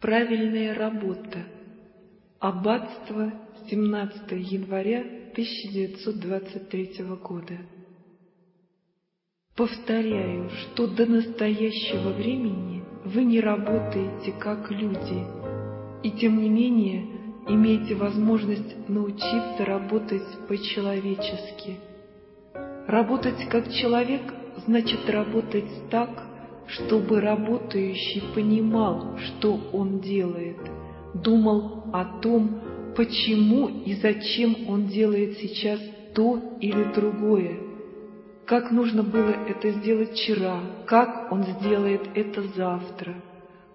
Правильная работа. Аббатство, 17 января 1923 года. Повторяю, что до настоящего времени вы не работаете как люди, и тем не менее имеете возможность научиться работать по-человечески. Работать как человек значит работать так, чтобы работающий понимал, что он делает, думал о том, почему и зачем он делает сейчас то или другое, как нужно было это сделать вчера, как он сделает это завтра,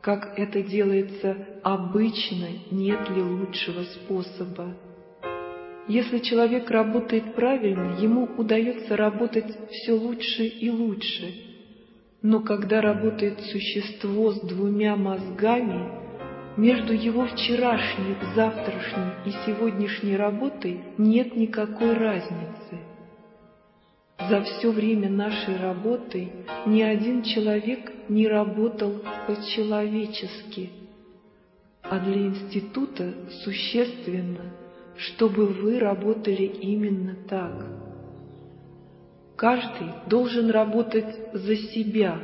как это делается обычно, нет ли лучшего способа. Если человек работает правильно, ему удается работать все лучше и лучше – но когда работает существо с двумя мозгами, между его вчерашней, завтрашней и сегодняшней работой нет никакой разницы. За все время нашей работы ни один человек не работал по-человечески, а для института существенно, чтобы вы работали именно так. Каждый должен работать за себя,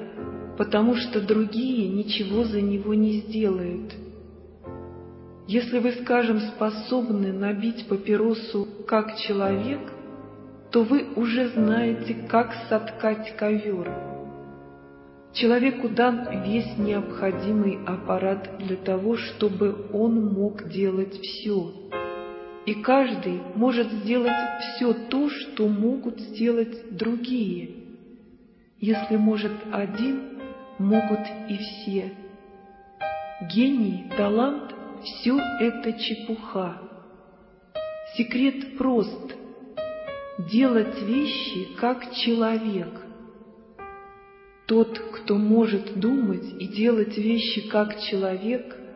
потому что другие ничего за него не сделают. Если вы, скажем, способны набить папиросу как человек, то вы уже знаете, как соткать ковер. Человеку дан весь необходимый аппарат для того, чтобы он мог делать все и каждый может сделать все то, что могут сделать другие. Если может один, могут и все. Гений, талант — все это чепуха. Секрет прост — делать вещи как человек. Тот, кто может думать и делать вещи как человек —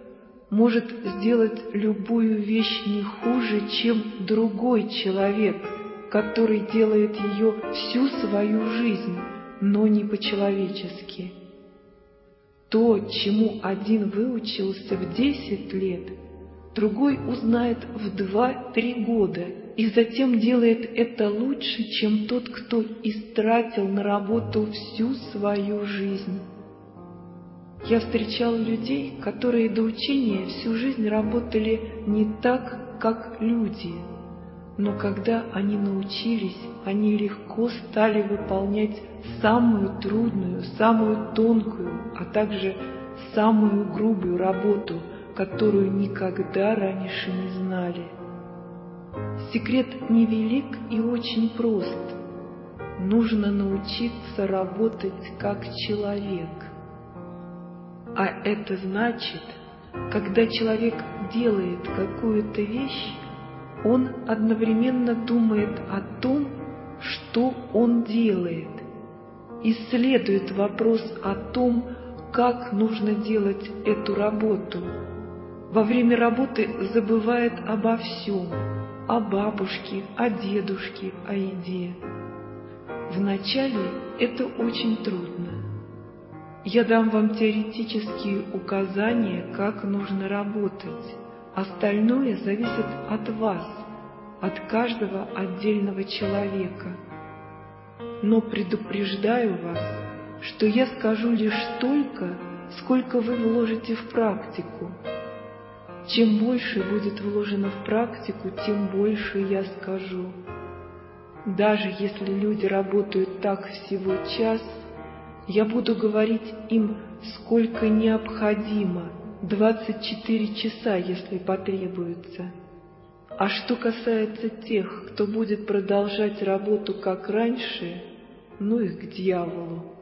может сделать любую вещь не хуже, чем другой человек, который делает ее всю свою жизнь, но не по-человечески. То, чему один выучился в десять лет, другой узнает в два-три года и затем делает это лучше, чем тот, кто истратил на работу всю свою жизнь. Я встречал людей, которые до учения всю жизнь работали не так, как люди. Но когда они научились, они легко стали выполнять самую трудную, самую тонкую, а также самую грубую работу, которую никогда раньше не знали. Секрет невелик и очень прост. Нужно научиться работать как человек – а это значит, когда человек делает какую-то вещь, он одновременно думает о том, что он делает, исследует вопрос о том, как нужно делать эту работу. Во время работы забывает обо всем, о бабушке, о дедушке, о еде. Вначале это очень трудно. Я дам вам теоретические указания, как нужно работать. Остальное зависит от вас, от каждого отдельного человека. Но предупреждаю вас, что я скажу лишь столько, сколько вы вложите в практику. Чем больше будет вложено в практику, тем больше я скажу. Даже если люди работают так всего час – я буду говорить им, сколько необходимо, 24 часа, если потребуется. А что касается тех, кто будет продолжать работу как раньше, ну их к дьяволу.